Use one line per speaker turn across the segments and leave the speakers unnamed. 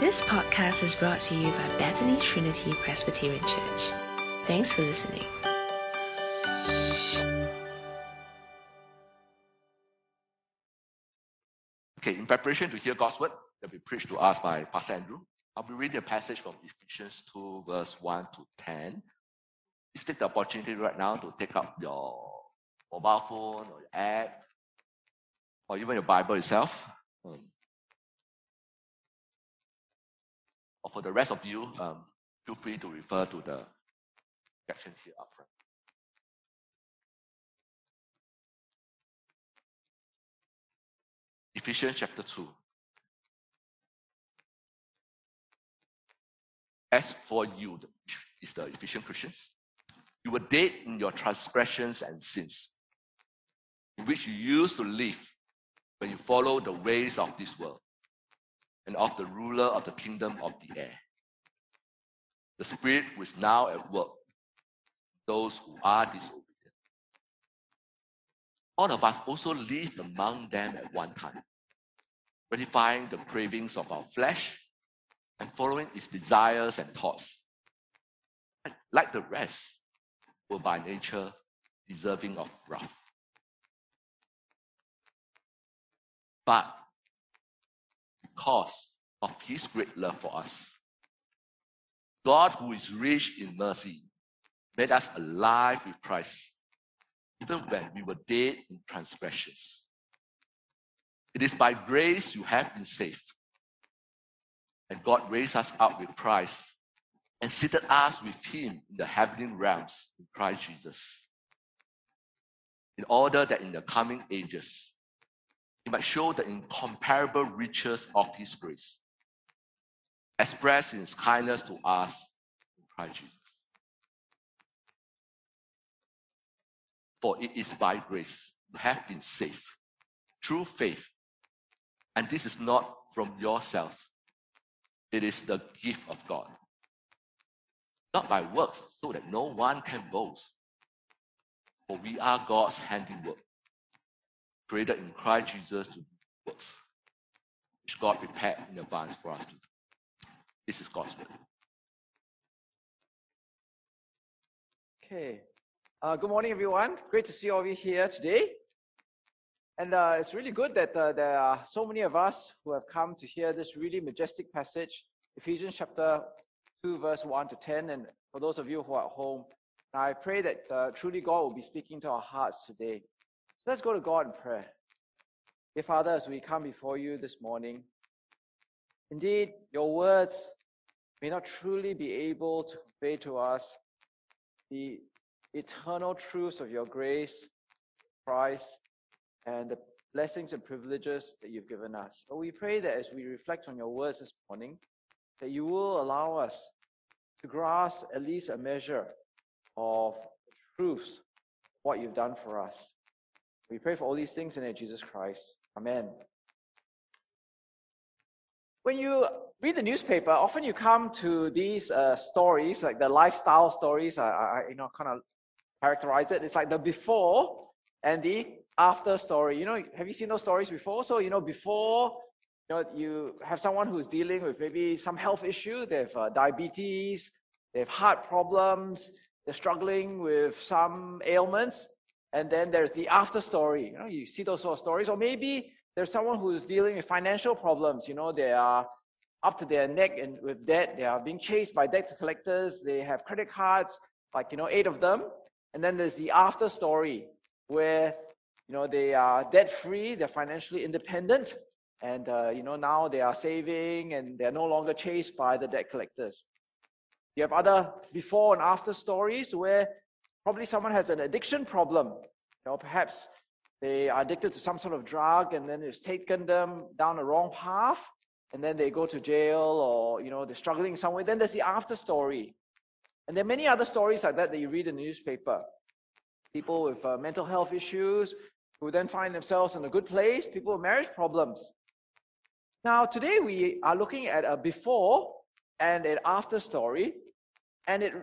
This podcast is brought to you by Bethany Trinity Presbyterian Church. Thanks for listening.
Okay, in preparation to hear God's word that will be preached to us by Pastor Andrew, I'll be reading a passage from Ephesians 2, verse 1 to 10. Please take the opportunity right now to take up your mobile phone or your app or even your Bible itself. Um, or for the rest of you, um, feel free to refer to the section here up front. Ephesians chapter 2. As for you, is the Ephesian Christians, you were dead in your transgressions and sins, in which you used to live when you followed the ways of this world and of the ruler of the kingdom of the air. The Spirit is now at work, those who are disobedient. All of us also lived among them at one time, gratifying the cravings of our flesh and following its desires and thoughts. Like the rest, were by nature deserving of wrath. But because of his great love for us, God, who is rich in mercy, made us alive with Christ, even when we were dead in transgressions. It is by grace you have been saved. And God raised us up with Christ and seated us with Him in the heavenly realms in Christ Jesus, in order that in the coming ages He might show the incomparable riches of His grace, expressed in His kindness to us in Christ Jesus. For it is by grace you have been saved through faith, and this is not from yourself it is the gift of God. Not by works, so that no one can boast. For we are God's handiwork, created in Christ Jesus to do works, which God prepared in advance for us to do. This is gospel.
Okay. Uh, good morning, everyone. Great to see all of you here today. And uh, it's really good that uh, there are so many of us who have come to hear this really majestic passage, Ephesians chapter 2, verse 1 to 10. And for those of you who are at home, I pray that uh, truly God will be speaking to our hearts today. Let's go to God in prayer. Dear Father, as we come before you this morning, indeed, your words may not truly be able to convey to us the eternal truths of your grace, Christ, and the blessings and privileges that you've given us. But we pray that as we reflect on your words this morning, that you will allow us to grasp at least a measure of the truths, what you've done for us. We pray for all these things in the name of Jesus Christ. Amen. When you read the newspaper, often you come to these uh, stories, like the lifestyle stories. I, I you know, kind of characterize it. It's like the before and the after story. You know, have you seen those stories before? So, you know, before you know, you have someone who's dealing with maybe some health issue, they have uh, diabetes, they have heart problems, they're struggling with some ailments, and then there's the after story. You know, you see those sort of stories, or maybe there's someone who's dealing with financial problems. You know, they are up to their neck and with debt. They are being chased by debt collectors. They have credit cards, like you know, eight of them. And then there's the after story where you know they are debt free, they're financially independent, and uh, you know now they are saving and they're no longer chased by the debt collectors. You have other before and after stories where probably someone has an addiction problem. You know, perhaps they are addicted to some sort of drug and then it's taken them down a wrong path and then they go to jail or you know they're struggling somewhere. Then there's the after story. And there are many other stories like that that you read in the newspaper. People with uh, mental health issues who then find themselves in a good place people with marriage problems. Now today we are looking at a before and an after story and it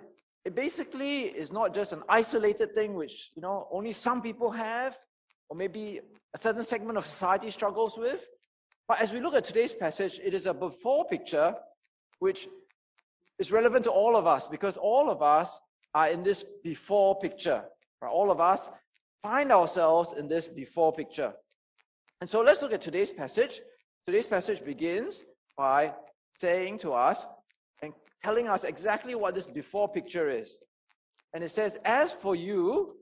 it basically is not just an isolated thing which you know only some people have or maybe a certain segment of society struggles with But as we look at today's passage, it is a before picture which is relevant to all of us because all of us are in this before picture. Right? All of us find ourselves in this before picture. And so let's look at today's passage. Today's passage begins by saying to us and telling us exactly what this before picture is. And it says, As for you,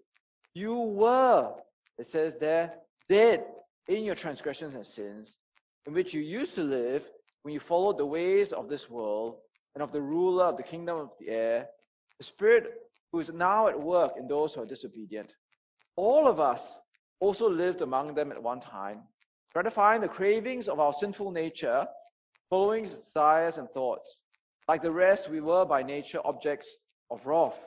you were, it says there, dead in your transgressions and sins, in which you used to live when you followed the ways of this world and of the ruler of the kingdom of the air, the spirit who is now at work in those who are disobedient. All of us also lived among them at one time, gratifying the cravings of our sinful nature, following its desires and thoughts. Like the rest, we were by nature objects of wrath.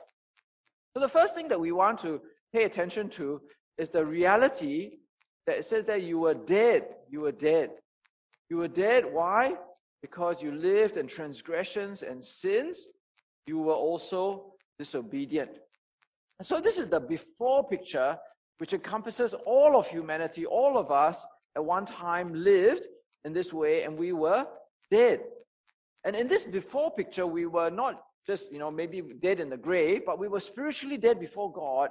So the first thing that we want to pay attention to is the reality that it says that you were dead. You were dead. You were dead. Why? Because you lived in transgressions and sins. You were also disobedient. And so this is the before picture, which encompasses all of humanity. All of us at one time lived in this way, and we were dead. And in this before picture, we were not just, you know, maybe dead in the grave, but we were spiritually dead before God.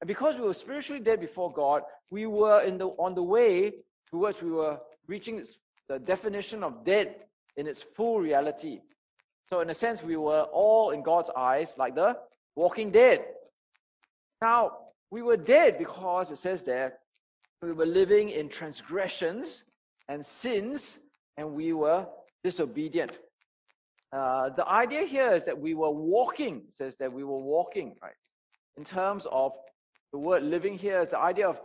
And because we were spiritually dead before God, we were in the, on the way towards we were reaching the definition of dead in its full reality. So, in a sense, we were all in God's eyes like the walking dead. Now, we were dead because it says there we were living in transgressions and sins, and we were disobedient. Uh, the idea here is that we were walking, says that we were walking, right? In terms of the word living here is the idea of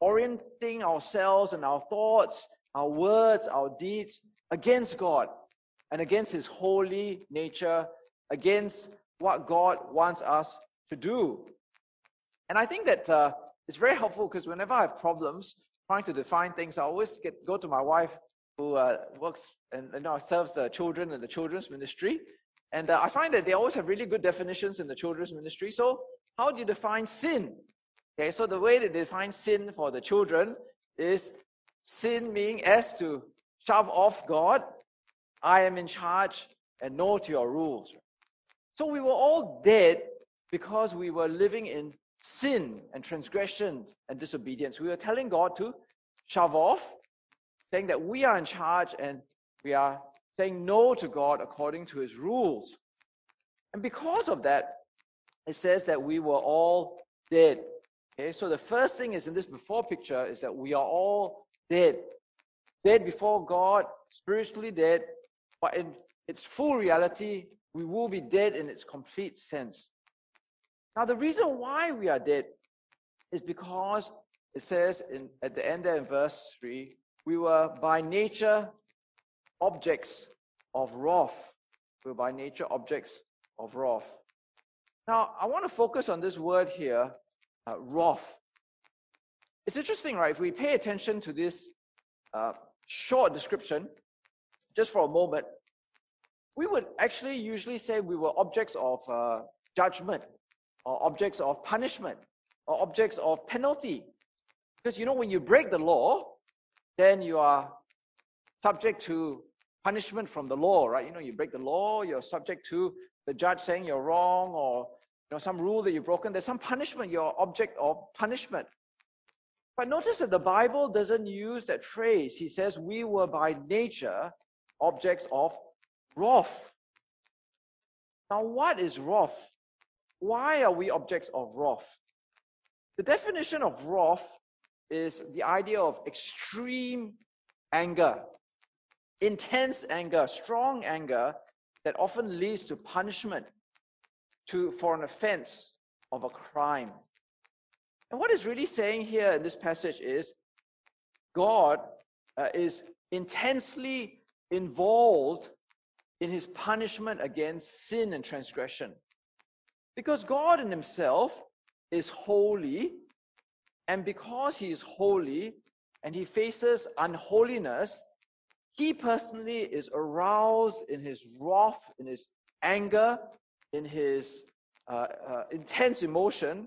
orienting ourselves and our thoughts, our words, our deeds against God and against His holy nature, against what God wants us to do. And I think that uh, it's very helpful because whenever I have problems trying to define things, I always get go to my wife who uh, works and you know, serves the children in the children's ministry. And uh, I find that they always have really good definitions in the children's ministry. So, how do you define sin? Okay, so the way that they define sin for the children is sin meaning as to shove off God, I am in charge, and no to your rules. So we were all dead because we were living in sin and transgression and disobedience. We were telling God to shove off, saying that we are in charge and we are saying no to God according to his rules. And because of that, it says that we were all dead. Okay, so the first thing is in this before picture is that we are all dead. Dead before God, spiritually dead, but in its full reality, we will be dead in its complete sense. Now, the reason why we are dead is because it says in, at the end there in verse 3 we were by nature objects of wrath. We were by nature objects of wrath. Now, I want to focus on this word here, uh, wrath. It's interesting, right? If we pay attention to this uh, short description, just for a moment, we would actually usually say we were objects of uh, judgment or objects of punishment or objects of penalty. Because you know, when you break the law, then you are subject to punishment from the law, right? You know, you break the law, you're subject to the judge saying you're wrong or you know some rule that you've broken. There's some punishment, you're object of punishment. But notice that the Bible doesn't use that phrase. He says we were by nature objects of wrath. Now, what is wrath? Why are we objects of wrath? The definition of wrath is the idea of extreme anger, intense anger, strong anger that often leads to punishment to, for an offense of a crime. And what is really saying here in this passage is God uh, is intensely involved in his punishment against sin and transgression. Because God in himself is holy, and because he is holy and he faces unholiness, he personally is aroused in his wrath, in his anger, in his uh, uh, intense emotion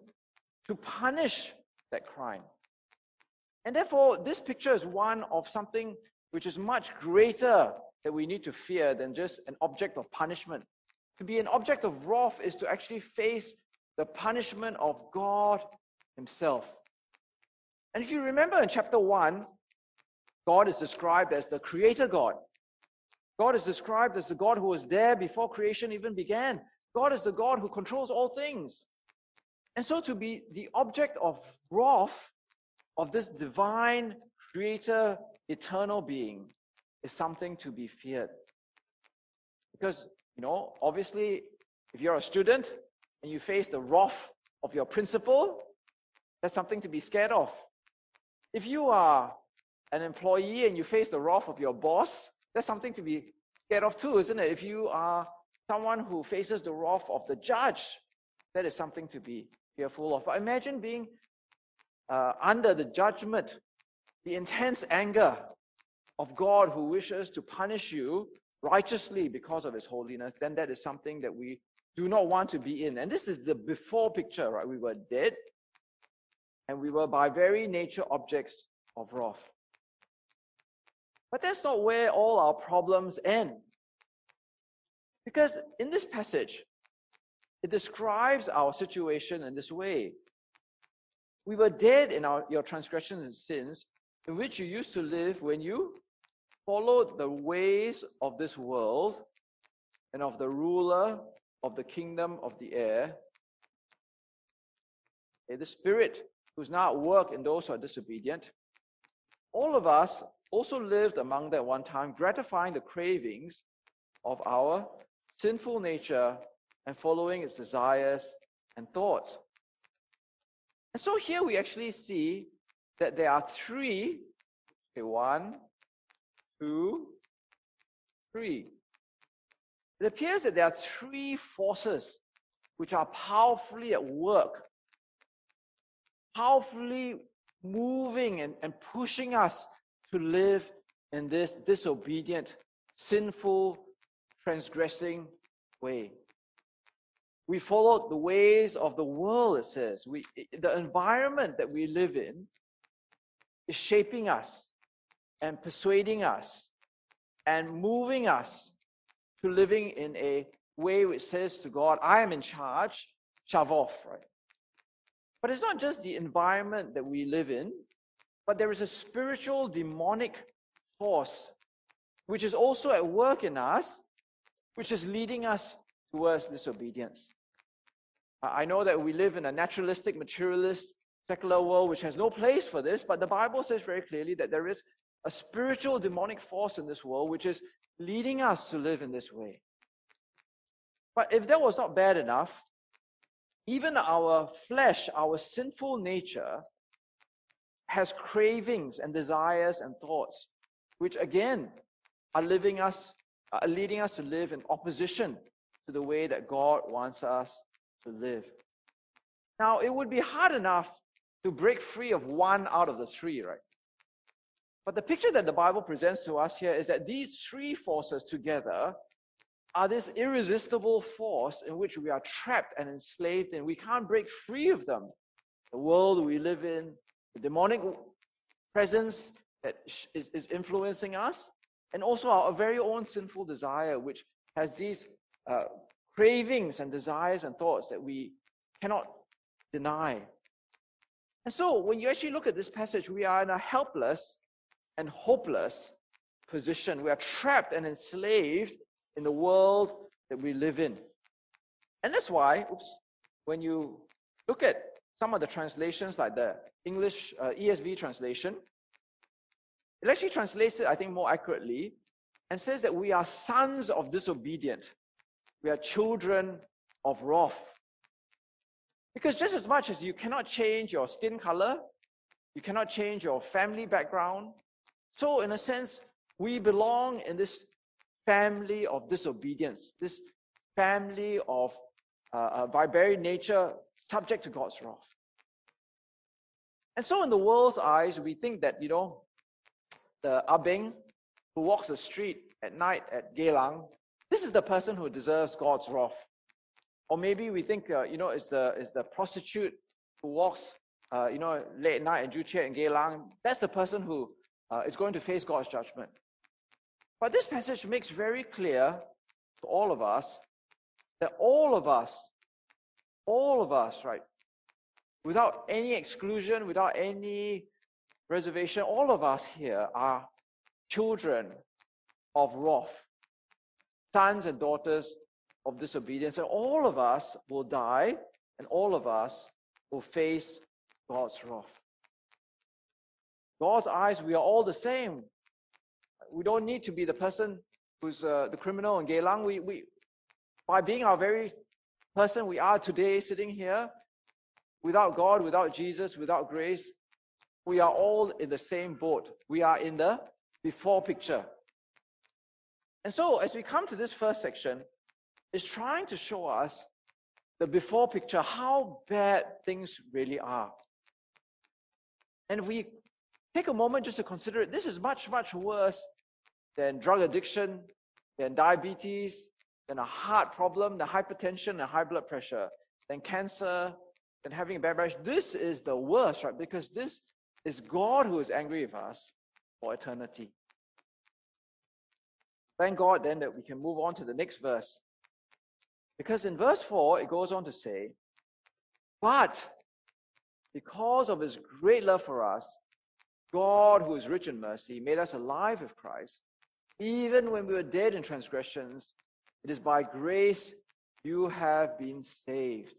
to punish that crime. And therefore, this picture is one of something which is much greater that we need to fear than just an object of punishment. To be an object of wrath is to actually face the punishment of God Himself. And if you remember in chapter 1, God is described as the creator God. God is described as the God who was there before creation even began. God is the God who controls all things. And so to be the object of wrath of this divine creator, eternal being is something to be feared. Because, you know, obviously, if you're a student and you face the wrath of your principal, that's something to be scared of. If you are an employee and you face the wrath of your boss, that's something to be scared of too, isn't it? If you are someone who faces the wrath of the judge, that is something to be fearful of. Imagine being uh, under the judgment, the intense anger of God who wishes to punish you righteously because of his holiness, then that is something that we do not want to be in. And this is the before picture, right? We were dead and we were by very nature objects of wrath. But that's not where all our problems end. Because in this passage, it describes our situation in this way. We were dead in our, your transgressions and sins, in which you used to live when you followed the ways of this world and of the ruler of the kingdom of the air, the spirit who's not work in those who are disobedient. All of us also lived among them one time, gratifying the cravings of our sinful nature and following its desires and thoughts. And so here we actually see that there are three okay, one, two, three. It appears that there are three forces which are powerfully at work, powerfully moving and, and pushing us to live in this disobedient, sinful, transgressing way. We followed the ways of the world, it says. We, the environment that we live in is shaping us and persuading us and moving us to living in a way which says to God, I am in charge, shove off, right? But it's not just the environment that we live in, but there is a spiritual demonic force which is also at work in us, which is leading us towards disobedience. I know that we live in a naturalistic, materialist, secular world which has no place for this, but the Bible says very clearly that there is a spiritual demonic force in this world which is leading us to live in this way. But if that was not bad enough, even our flesh, our sinful nature, has cravings and desires and thoughts, which again are living us, are leading us to live in opposition to the way that God wants us to live. Now, it would be hard enough to break free of one out of the three, right? But the picture that the Bible presents to us here is that these three forces together are this irresistible force in which we are trapped and enslaved and we can't break free of them. The world we live in, the demonic presence that is, is influencing us, and also our very own sinful desire, which has these uh, cravings and desires and thoughts that we cannot deny. And so, when you actually look at this passage, we are in a helpless and hopeless position. We are trapped and enslaved in the world that we live in. And that's why, oops, when you look at some of the translations, like the English uh, ESV translation, it actually translates it, I think, more accurately and says that we are sons of disobedient. We are children of wrath. Because just as much as you cannot change your skin color, you cannot change your family background, so in a sense, we belong in this family of disobedience, this family of uh, uh, nature subject to God's wrath. And so, in the world's eyes, we think that, you know, the Abeng who walks the street at night at Geylang, this is the person who deserves God's wrath. Or maybe we think, uh, you know, it's the, it's the prostitute who walks, uh, you know, late at night in Chiat and Geylang. That's the person who uh, is going to face God's judgment. But this passage makes very clear to all of us that all of us, all of us, right, without any exclusion, without any reservation, all of us here are children of wrath, sons and daughters of disobedience, and all of us will die, and all of us will face God's wrath. God's eyes, we are all the same. We don't need to be the person who's uh, the criminal in Geylang. We, we, by being our very person we are today, sitting here, without God, without Jesus, without grace, we are all in the same boat. We are in the before picture. And so, as we come to this first section, it's trying to show us the before picture, how bad things really are. And if we take a moment just to consider it, this is much, much worse than drug addiction, then diabetes, then a heart problem, than hypertension, and high blood pressure, then cancer, then having a bad marriage. This is the worst, right? Because this is God who is angry with us for eternity. Thank God then that we can move on to the next verse. Because in verse 4, it goes on to say, But because of his great love for us, God, who is rich in mercy, made us alive with Christ. Even when we were dead in transgressions, it is by grace you have been saved.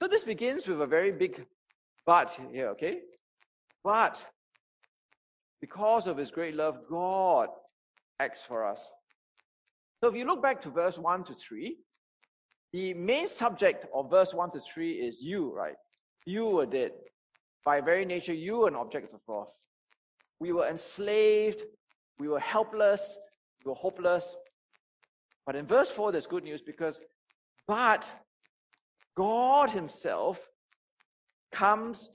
So this begins with a very big but here, okay? But because of his great love, God acts for us. So if you look back to verse 1 to 3, the main subject of verse 1 to 3 is you, right? You were dead. By very nature, you were an object of wrath. We were enslaved, we were helpless, we were hopeless. But in verse 4, there's good news because, but God Himself comes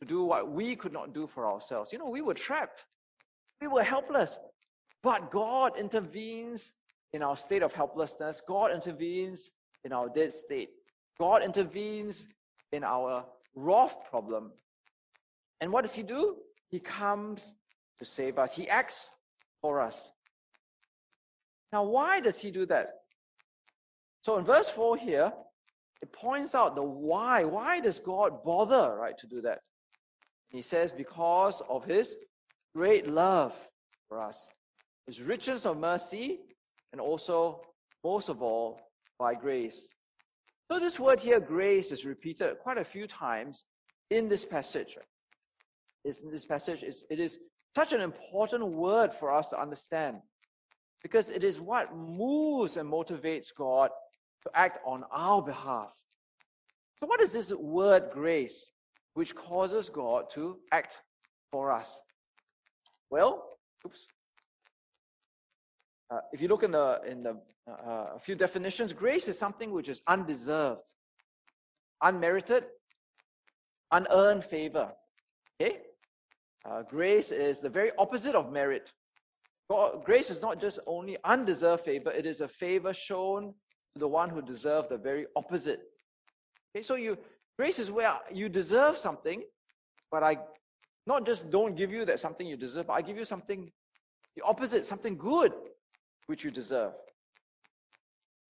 to do what we could not do for ourselves. You know, we were trapped, we were helpless, but God intervenes in our state of helplessness. God intervenes in our dead state. God intervenes in our wrath problem. And what does He do? He comes to save us, He acts for us. Now, why does He do that? So in verse 4 here, it points out the why. Why does God bother, right, to do that? He says, because of his great love for us, his riches of mercy, and also, most of all, by grace. So, this word here, grace, is repeated quite a few times in this passage. In this passage, it is such an important word for us to understand because it is what moves and motivates God to act on our behalf. So, what is this word grace which causes God to act for us? Well, oops. Uh, if you look in the in the uh, uh, a few definitions, grace is something which is undeserved, unmerited, unearned favor. Okay, uh, grace is the very opposite of merit. God, grace is not just only undeserved favor; it is a favor shown to the one who deserved the very opposite. Okay, so you grace is where you deserve something, but I not just don't give you that something you deserve, but I give you something the opposite, something good which you deserve.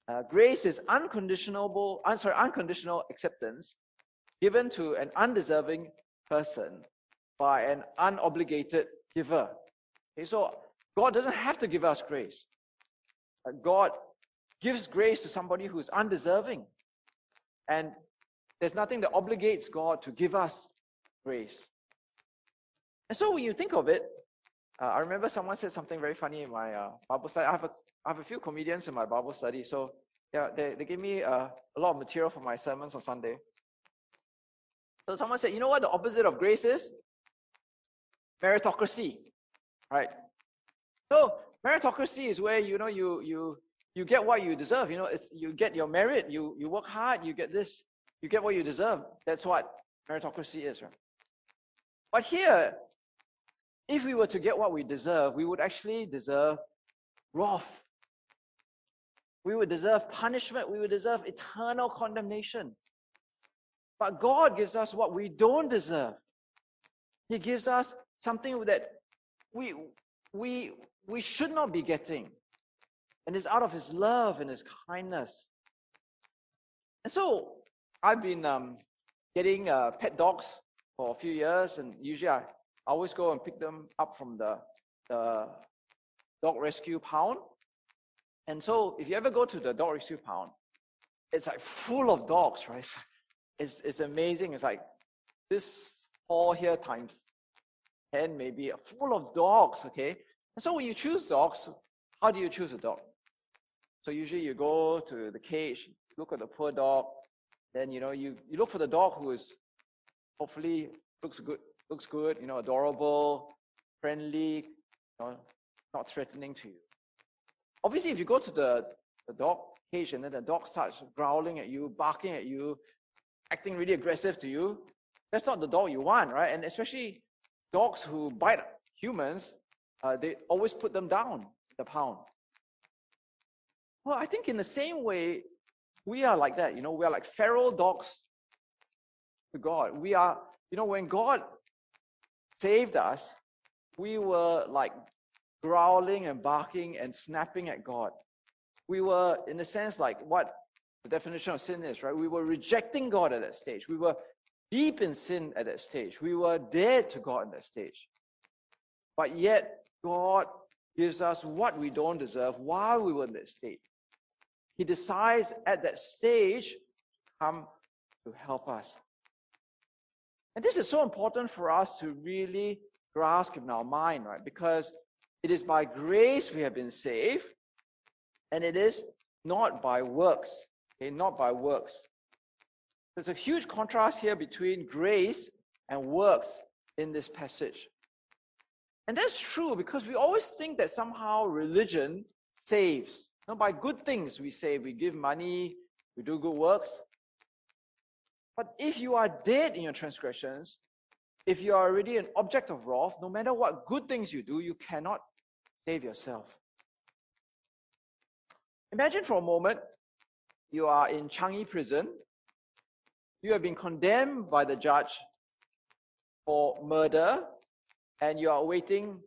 Uh, grace is unconditional, un, sorry, unconditional acceptance given to an undeserving person by an unobligated giver. Okay, so God doesn't have to give us grace. Uh, God gives grace to somebody who is undeserving. And there's nothing that obligates God to give us grace. And so when you think of it, uh, I remember someone said something very funny in my uh, Bible study. I have, a, I have a few comedians in my Bible study. So yeah, they, they gave me uh, a lot of material for my sermons on Sunday. So someone said, you know what the opposite of grace is? Meritocracy, right? So meritocracy is where you know you you you get what you deserve. You know, it's, you get your merit. You you work hard. You get this. You get what you deserve. That's what meritocracy is, right? But here, if we were to get what we deserve, we would actually deserve wrath. We would deserve punishment. We would deserve eternal condemnation. But God gives us what we don't deserve. He gives us something that we, we, we should not be getting. And it's out of his love and his kindness. And so I've been um, getting uh, pet dogs for a few years, and usually I, always go and pick them up from the, the dog rescue pound. And so if you ever go to the dog rescue pound, it's like full of dogs, right? It's, it's amazing. It's like this hall here times 10 maybe, full of dogs, okay? And so when you choose dogs, how do you choose a dog? So usually you go to the cage, look at the poor dog, then you know you, you look for the dog who is hopefully looks good, looks good, you know, adorable, friendly, you know, not threatening to you. Obviously, if you go to the, the dog cage and then the dog starts growling at you, barking at you, acting really aggressive to you, that's not the dog you want, right? And especially dogs who bite humans, uh, they always put them down the pound. Well, I think in the same way, we are like that. You know, we are like feral dogs to God. We are, you know, when God saved us, we were like growling and barking and snapping at God. We were, in a sense, like what the definition of sin is, right? We were rejecting God at that stage. We were deep in sin at that stage. We were dead to God at that stage. But yet, God gives us what we don't deserve while we were in that state. He decides at that stage to come to help us. And this is so important for us to really grasp in our mind, right? Because it is by grace we have been saved, and it is not by works. Okay, not by works. There's a huge contrast here between grace and works in this passage. And that's true because we always think that somehow religion saves. You know, by good things we say we give money, we do good works. But if you are dead in your transgressions, if you are already an object of wrath, no matter what good things you do, you cannot save yourself. Imagine for a moment you are in Changi prison you have been condemned by the judge for murder and you are awaiting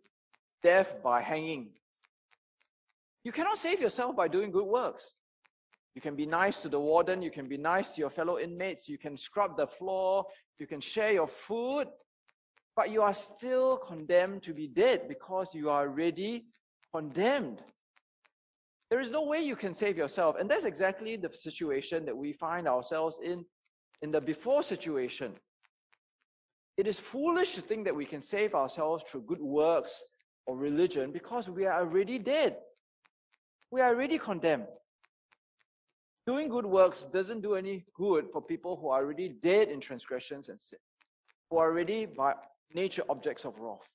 death by hanging. You cannot save yourself by doing good works. You can be nice to the warden, you can be nice to your fellow inmates, you can scrub the floor, you can share your food, but you are still condemned to be dead because you are already condemned. There is no way you can save yourself. And that's exactly the situation that we find ourselves in in the before situation, it is foolish to think that we can save ourselves through good works or religion because we are already dead. We are already condemned. Doing good works doesn't do any good for people who are already dead in transgressions and sin, who are already by nature objects of wrath.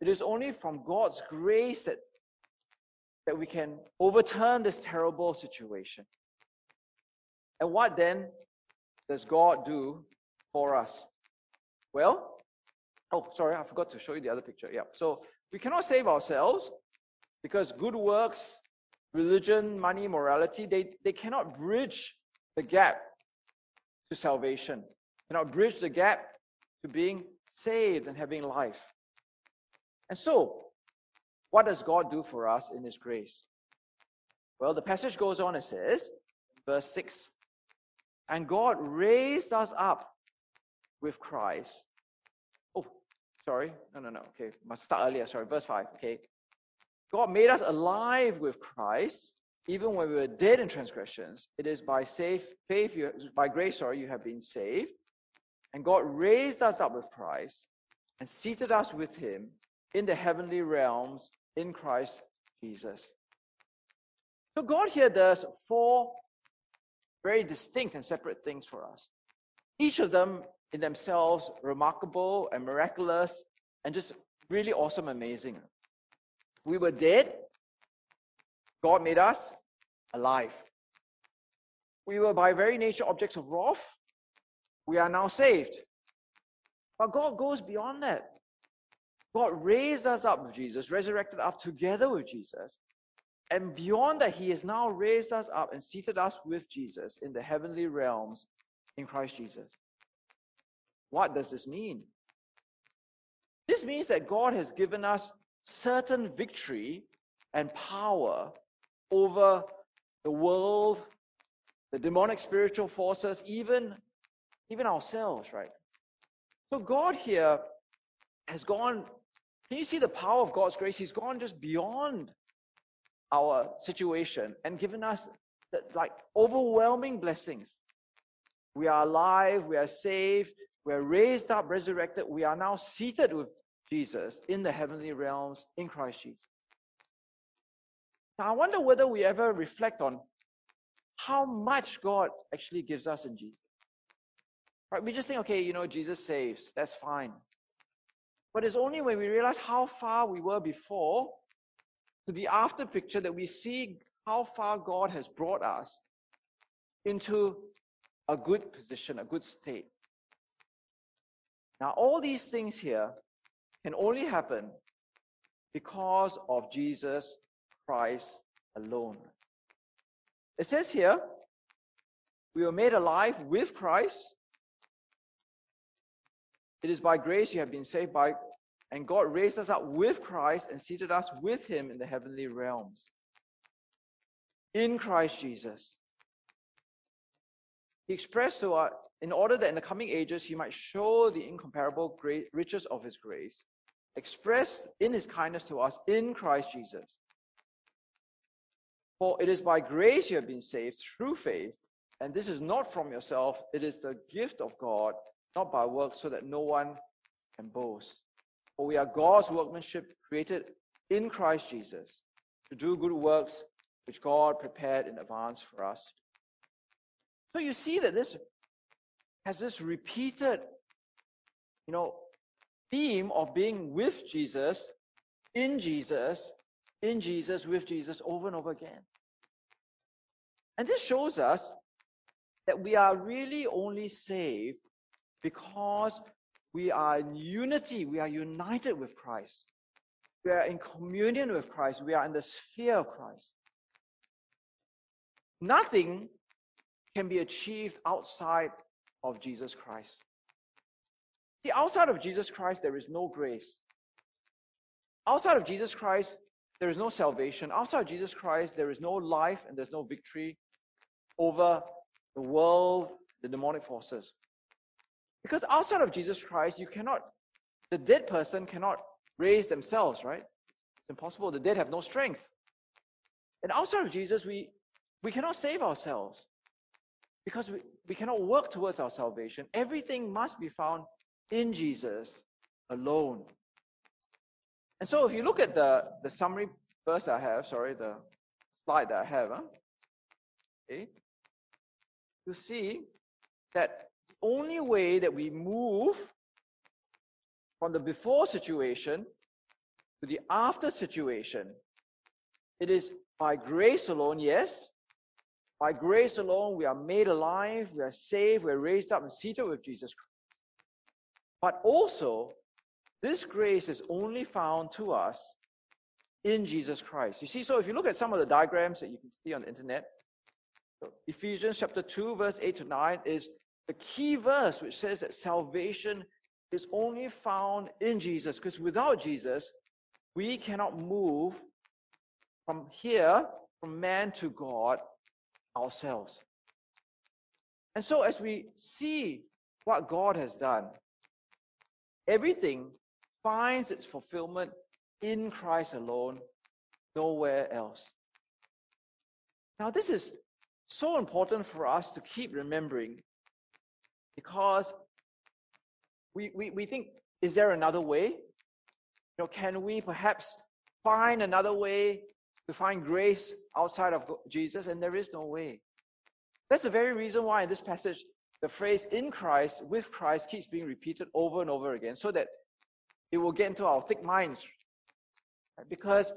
It is only from God's grace that, that we can overturn this terrible situation. And what then does God do for us? Well, oh, sorry, I forgot to show you the other picture. Yeah. So we cannot save ourselves because good works, religion, money, morality, they, they cannot bridge the gap to salvation, cannot bridge the gap to being saved and having life. And so, what does God do for us in His grace? Well, the passage goes on and says, verse 6 and God raised us up with Christ. Oh, sorry. No, no, no. Okay, must start earlier. Sorry, verse 5. Okay. God made us alive with Christ, even when we were dead in transgressions. It is by safe faith, you, by grace, sorry, you have been saved. And God raised us up with Christ and seated us with him in the heavenly realms in Christ Jesus. So God here does four very distinct and separate things for us. Each of them in themselves remarkable and miraculous and just really awesome, amazing. We were dead. God made us alive. We were by very nature objects of wrath. We are now saved. But God goes beyond that. God raised us up with Jesus, resurrected us together with Jesus, and beyond that, he has now raised us up and seated us with Jesus in the heavenly realms in Christ Jesus. What does this mean? This means that God has given us certain victory and power over the world, the demonic spiritual forces, even, even ourselves, right? So God here has gone, can you see the power of God's grace? He's gone just beyond our situation and given us like overwhelming blessings. We are alive, we are saved, we are raised up, resurrected, we are now seated with Jesus in the heavenly realms in Christ Jesus. Now, I wonder whether we ever reflect on how much God actually gives us in Jesus. Right? We just think, okay, you know, Jesus saves, that's fine. But it's only when we realize how far we were before to the after picture that we see how far God has brought us into a good position, a good state. Now, all these things here can only happen because of Jesus Christ alone. It says here, we were made alive with Christ. It is by grace you have been saved by, and God raised us up with Christ and seated us with him in the heavenly realms. In Christ Jesus. He expressed to us, in order that in the coming ages he might show the incomparable great riches of his grace, expressed in his kindness to us in Christ Jesus. For it is by grace you have been saved through faith, and this is not from yourself, it is the gift of God, not by works, so that no one can boast. For we are God's workmanship, created in Christ Jesus, to do good works which God prepared in advance for us. So you see that this has this repeated, you know, theme of being with Jesus, in Jesus, in Jesus, with Jesus over and over again. And this shows us that we are really only saved because we are in unity, we are united with Christ. We are in communion with Christ, we are in the sphere of Christ. Nothing can be achieved outside of Jesus Christ. See, outside of Jesus Christ, there is no grace. Outside of Jesus Christ, there is no salvation. Outside of Jesus Christ, there is no life and there's no victory over the world, the demonic forces. Because outside of Jesus Christ, you cannot, the dead person cannot raise themselves, right? It's impossible. The dead have no strength. And outside of Jesus, we, we cannot save ourselves because we, we cannot work towards our salvation. Everything must be found in Jesus alone. And so if you look at the, the summary verse I have, sorry, the slide that I have, huh? okay, you see that only way that we move from the before situation to the after situation, it is by grace alone, yes. By grace alone, we are made alive, we are saved, we are raised up and seated with Jesus Christ. But also, this grace is only found to us in Jesus Christ. You see, so if you look at some of the diagrams that you can see on the internet, Ephesians chapter 2, verse 8 to 9 is the key verse which says that salvation is only found in Jesus, because without Jesus, we cannot move from here, from man to God, ourselves. And so, as we see what God has done, everything finds its fulfillment in Christ alone, nowhere else. Now, this is so important for us to keep remembering because we, we, we think, is there another way? You know, can we perhaps find another way to find grace outside of Jesus? And there is no way. That's the very reason why in this passage, the phrase in Christ, with Christ, keeps being repeated over and over again so that it will get into our thick minds. Because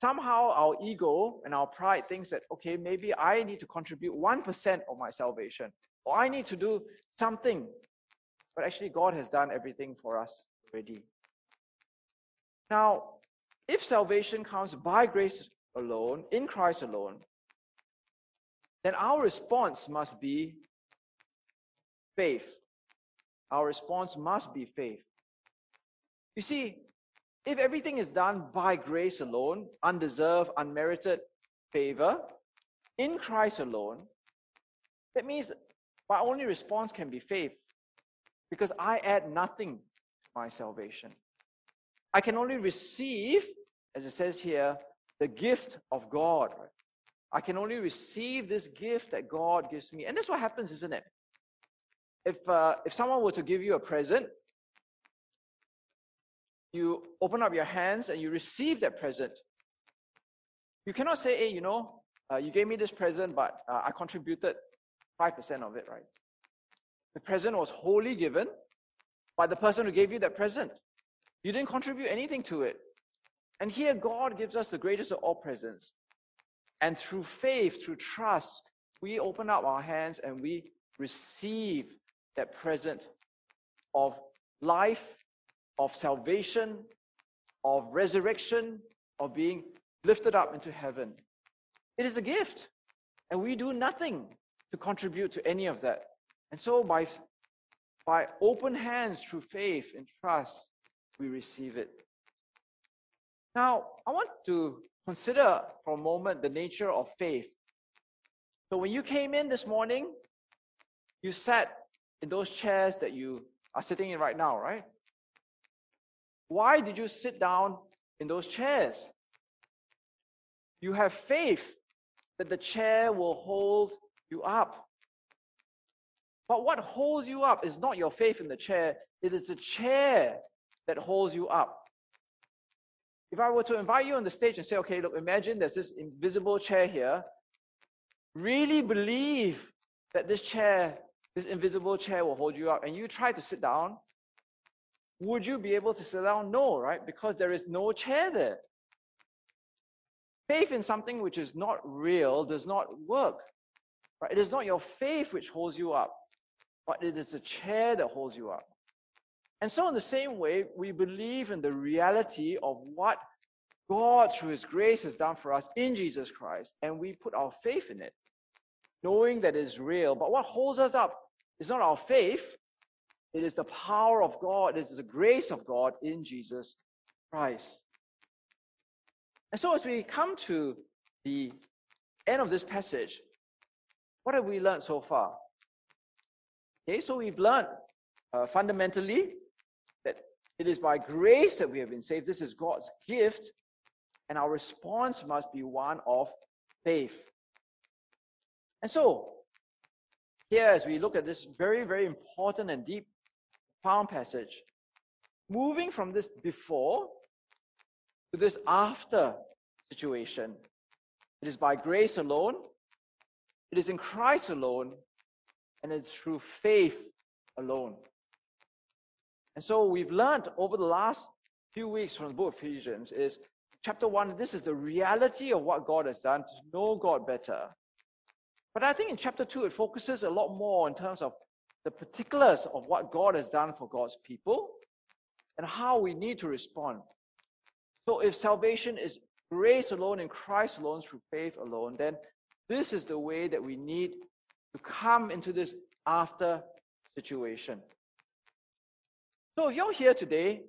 somehow our ego and our pride thinks that, okay, maybe I need to contribute 1% of my salvation, or I need to do something. But actually, God has done everything for us already. Now, if salvation comes by grace alone, in Christ alone, then our response must be faith. Our response must be faith. You see, if everything is done by grace alone, undeserved, unmerited favor, in Christ alone, that means my only response can be faith because I add nothing to my salvation. I can only receive, as it says here, the gift of God. I can only receive this gift that God gives me. And that's what happens, isn't it? If, uh, if someone were to give you a present, you open up your hands and you receive that present. You cannot say, hey, you know, uh, you gave me this present, but uh, I contributed 5% of it, right? The present was wholly given by the person who gave you that present. You didn't contribute anything to it. And here, God gives us the greatest of all presents. And through faith, through trust, we open up our hands and we receive that present of life, of salvation, of resurrection, of being lifted up into heaven. It is a gift, and we do nothing to contribute to any of that. And so, by, by open hands through faith and trust, we receive it. Now, I want to consider for a moment the nature of faith. So, when you came in this morning, you sat in those chairs that you are sitting in right now, right? Why did you sit down in those chairs? You have faith that the chair will hold you up. But what holds you up is not your faith in the chair, it is the chair that holds you up. If I were to invite you on the stage and say, okay, look, imagine there's this invisible chair here, really believe that this chair, this invisible chair will hold you up, and you try to sit down, would you be able to sit down? No, right? Because there is no chair there. Faith in something which is not real does not work. Right? It is not your faith which holds you up, but it is the chair that holds you up. And so, in the same way, we believe in the reality of what God, through His grace, has done for us in Jesus Christ, and we put our faith in it, knowing that it is real. But what holds us up is not our faith, it is the power of God, it is the grace of God in Jesus Christ. And so, as we come to the end of this passage, what have we learned so far? Okay, so we've learned uh, fundamentally that it is by grace that we have been saved. This is God's gift, and our response must be one of faith. And so, here, as we look at this very, very important and deep, profound passage, moving from this before to this after situation. It is by grace alone, it is in Christ alone, and it's through faith alone. And so we've learned over the last few weeks from the book of Ephesians is chapter one, this is the reality of what God has done to know God better. But I think in chapter two, it focuses a lot more in terms of the particulars of what God has done for God's people and how we need to respond. So if salvation is grace alone in Christ alone through faith alone, then this is the way that we need to come into this after situation. So if you're here today,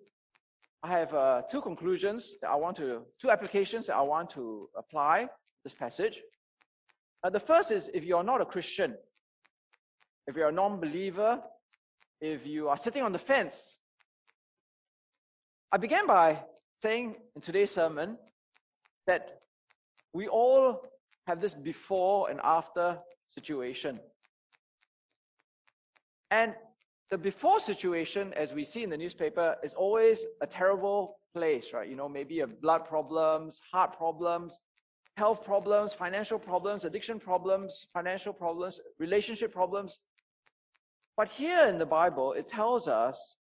I have uh, two conclusions that I want to, two applications that I want to apply this passage. Uh, the first is if you are not a Christian, if you're a non believer, if you are sitting on the fence, I began by saying in today's sermon that we all have this before and after situation. And the before situation, as we see in the newspaper, is always a terrible place, right? You know, maybe a blood problems, heart problems, health problems, financial problems, addiction problems, financial problems, relationship problems. But here in the Bible, it tells us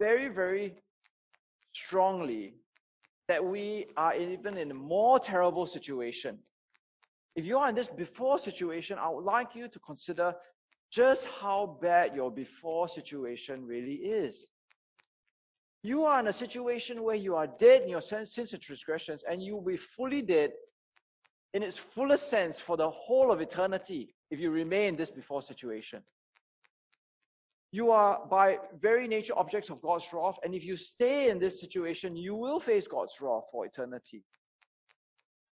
very, very strongly that we are even in a more terrible situation. If you are in this before situation, I would like you to consider just how bad your before situation really is. You are in a situation where you are dead in your sins and transgressions, and you will be fully dead in its fullest sense for the whole of eternity if you remain in this before situation. You are by very nature objects of God's wrath, and if you stay in this situation, you will face God's wrath for eternity.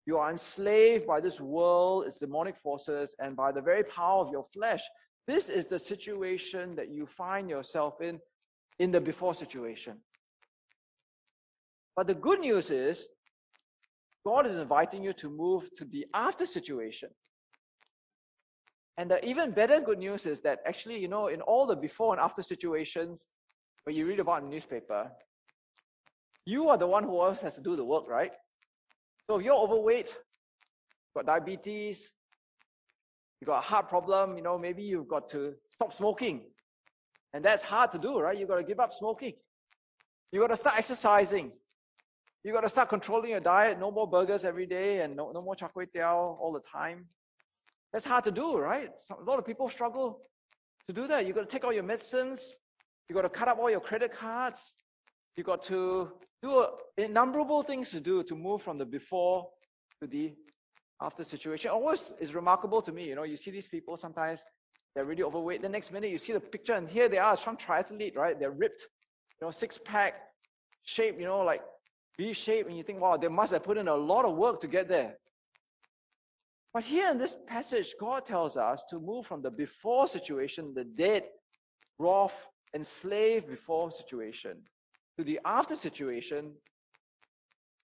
You are enslaved by this world, its demonic forces, and by the very power of your flesh. This is the situation that you find yourself in, in the before situation. But the good news is, God is inviting you to move to the after situation. And the even better good news is that actually, you know, in all the before and after situations where you read about in the newspaper, you are the one who always has to do the work, right? So if you're overweight, got diabetes, you got a heart problem, you know, maybe you've got to stop smoking. And that's hard to do, right? You've got to give up smoking. You've got to start exercising. You've got to start controlling your diet. No more burgers every day and no, no more char kway teow all the time. That's hard to do, right? A lot of people struggle to do that. You've got to take all your medicines. You've got to cut up all your credit cards. You've got to do innumerable things to do to move from the before to the after situation. Always is remarkable to me. You know, you see these people sometimes they're really overweight. The next minute you see the picture, and here they are, some triathlete, right? They're ripped, you know, six pack, shape, you know, like V shape, and you think, wow, they must have put in a lot of work to get there. But here in this passage, God tells us to move from the before situation, the dead, rough, enslaved before situation, to the after situation.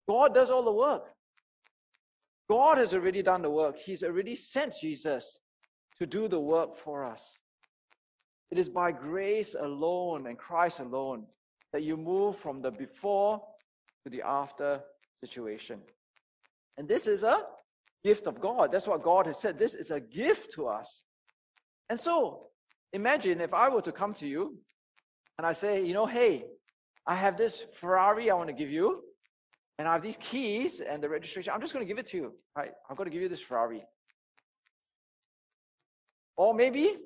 God does all the work. God has already done the work. He's already sent Jesus to do the work for us. It is by grace alone and Christ alone that you move from the before to the after situation. And this is a gift of God. That's what God has said. This is a gift to us. And so, imagine if I were to come to you and I say, you know, hey, I have this Ferrari I want to give you, and I have these keys and the registration. I'm just going to give it to you. Right? I'm going to give you this Ferrari. Or maybe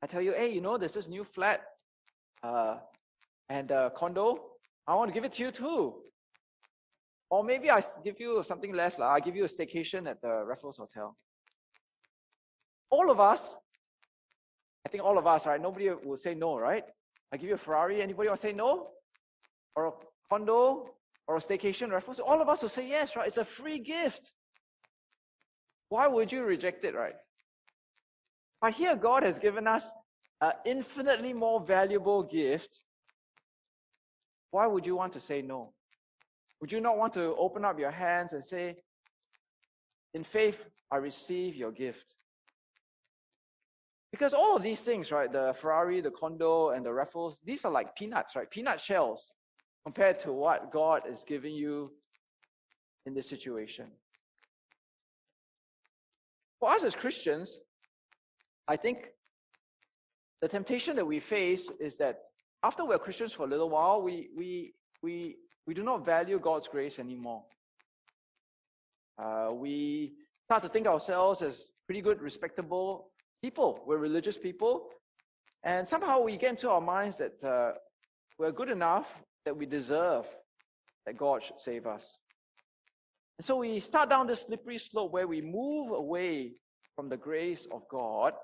I tell you, hey, you know, there's this new flat uh, and a condo. I want to give it to you too. Or maybe I give you something less, like I give you a staycation at the Raffles Hotel. All of us, I think all of us, right? Nobody will say no, right? I give you a Ferrari. Anybody want to say no? Or a condo? Or a staycation, Raffles? All of us will say yes, right? It's a free gift. Why would you reject it, right? But here, God has given us an infinitely more valuable gift. Why would you want to say no? Would you not want to open up your hands and say, In faith, I receive your gift? Because all of these things, right, the Ferrari, the condo, and the Raffles, these are like peanuts, right? Peanut shells compared to what God is giving you in this situation. For us as Christians, I think the temptation that we face is that after we're Christians for a little while, we, we, we we do not value God's grace anymore. Uh, we start to think ourselves as pretty good, respectable people. We're religious people. And somehow we get into our minds that uh, we're good enough that we deserve that God should save us. And so we start down this slippery slope where we move away from the grace of God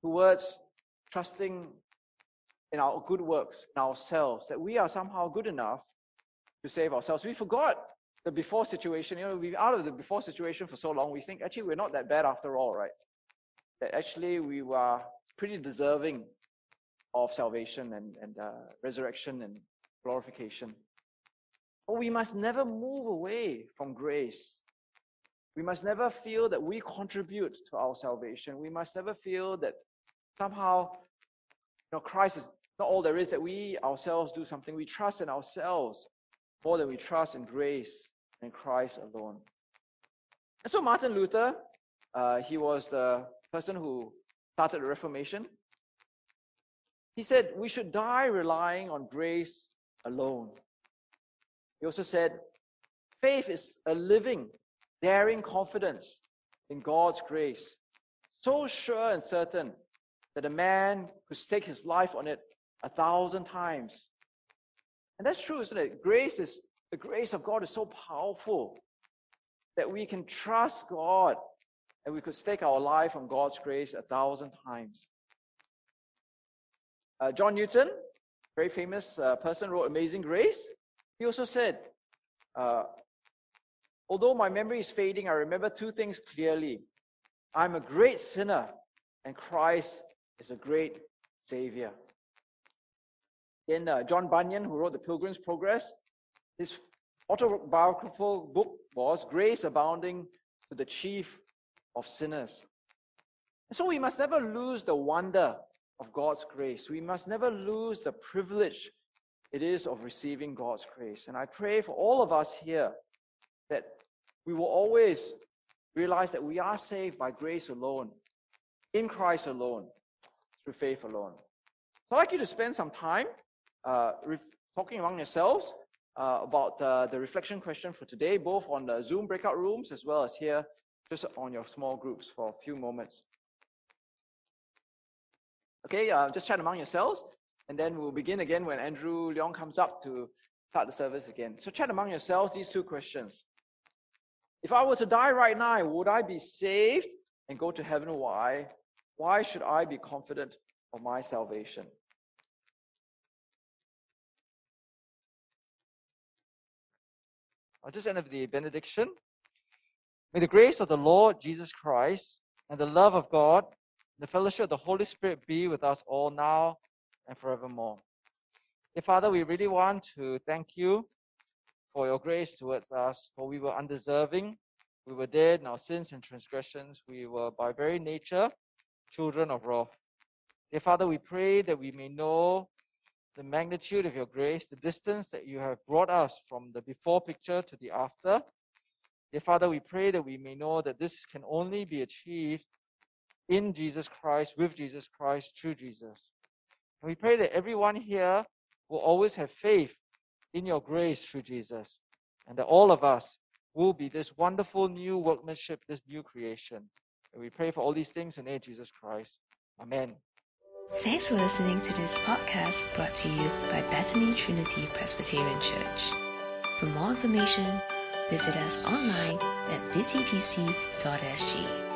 towards trusting in our good works, in ourselves, that we are somehow good enough to save ourselves. We forgot the before situation. You know, we've out of the before situation for so long, we think actually we're not that bad after all, right? That actually we were pretty deserving of salvation and, and uh, resurrection and glorification. But we must never move away from grace. We must never feel that we contribute to our salvation. We must never feel that somehow you know, Christ is not all there is, that we ourselves do something. We trust in ourselves more than we trust in grace and Christ alone. And so Martin Luther, uh, he was the person who started the Reformation. He said we should die relying on grace alone. He also said faith is a living, daring confidence in God's grace, so sure and certain that a man could stake his life on it a thousand times and that's true, isn't it? Grace is the grace of God is so powerful that we can trust God and we could stake our life on God's grace a thousand times. Uh, John Newton, very famous uh, person, wrote Amazing Grace. He also said, uh, Although my memory is fading, I remember two things clearly. I'm a great sinner, and Christ is a great Savior. Then uh, John Bunyan, who wrote The Pilgrim's Progress, his autobiographical book was Grace Abounding to the Chief of Sinners. And so we must never lose the wonder of God's grace. We must never lose the privilege it is of receiving God's grace. And I pray for all of us here that we will always realize that we are saved by grace alone, in Christ alone, through faith alone. So I'd like you to spend some time uh, re- talking among yourselves uh, about uh, the reflection question for today, both on the Zoom breakout rooms as well as here, just on your small groups for a few moments. Okay, uh, just chat among yourselves, and then we'll begin again when Andrew Leong comes up to start the service again. So chat among yourselves these two questions. If I were to die right now, would I be saved and go to heaven? Why? Why should I be confident of my salvation? I'll just end with the benediction. May the grace of the Lord Jesus Christ and the love of God, the fellowship of the Holy Spirit be with us all now and forevermore. Dear Father, we really want to thank you for your grace towards us, for we were undeserving. We were dead in our sins and transgressions. We were by very nature children of wrath. Dear Father, we pray that we may know the magnitude of your grace, the distance that you have brought us from the before picture to the after. Dear Father, we pray that we may know that this can only be achieved in Jesus Christ, with Jesus Christ, through Jesus. And we pray that everyone here will always have faith in your grace through Jesus, and that all of us will be this wonderful new workmanship, this new creation. And we pray for all these things in the name of Jesus Christ. Amen.
Thanks for listening to this podcast brought to you by Bethany Trinity Presbyterian Church. For more information, visit us online at busypc.sg.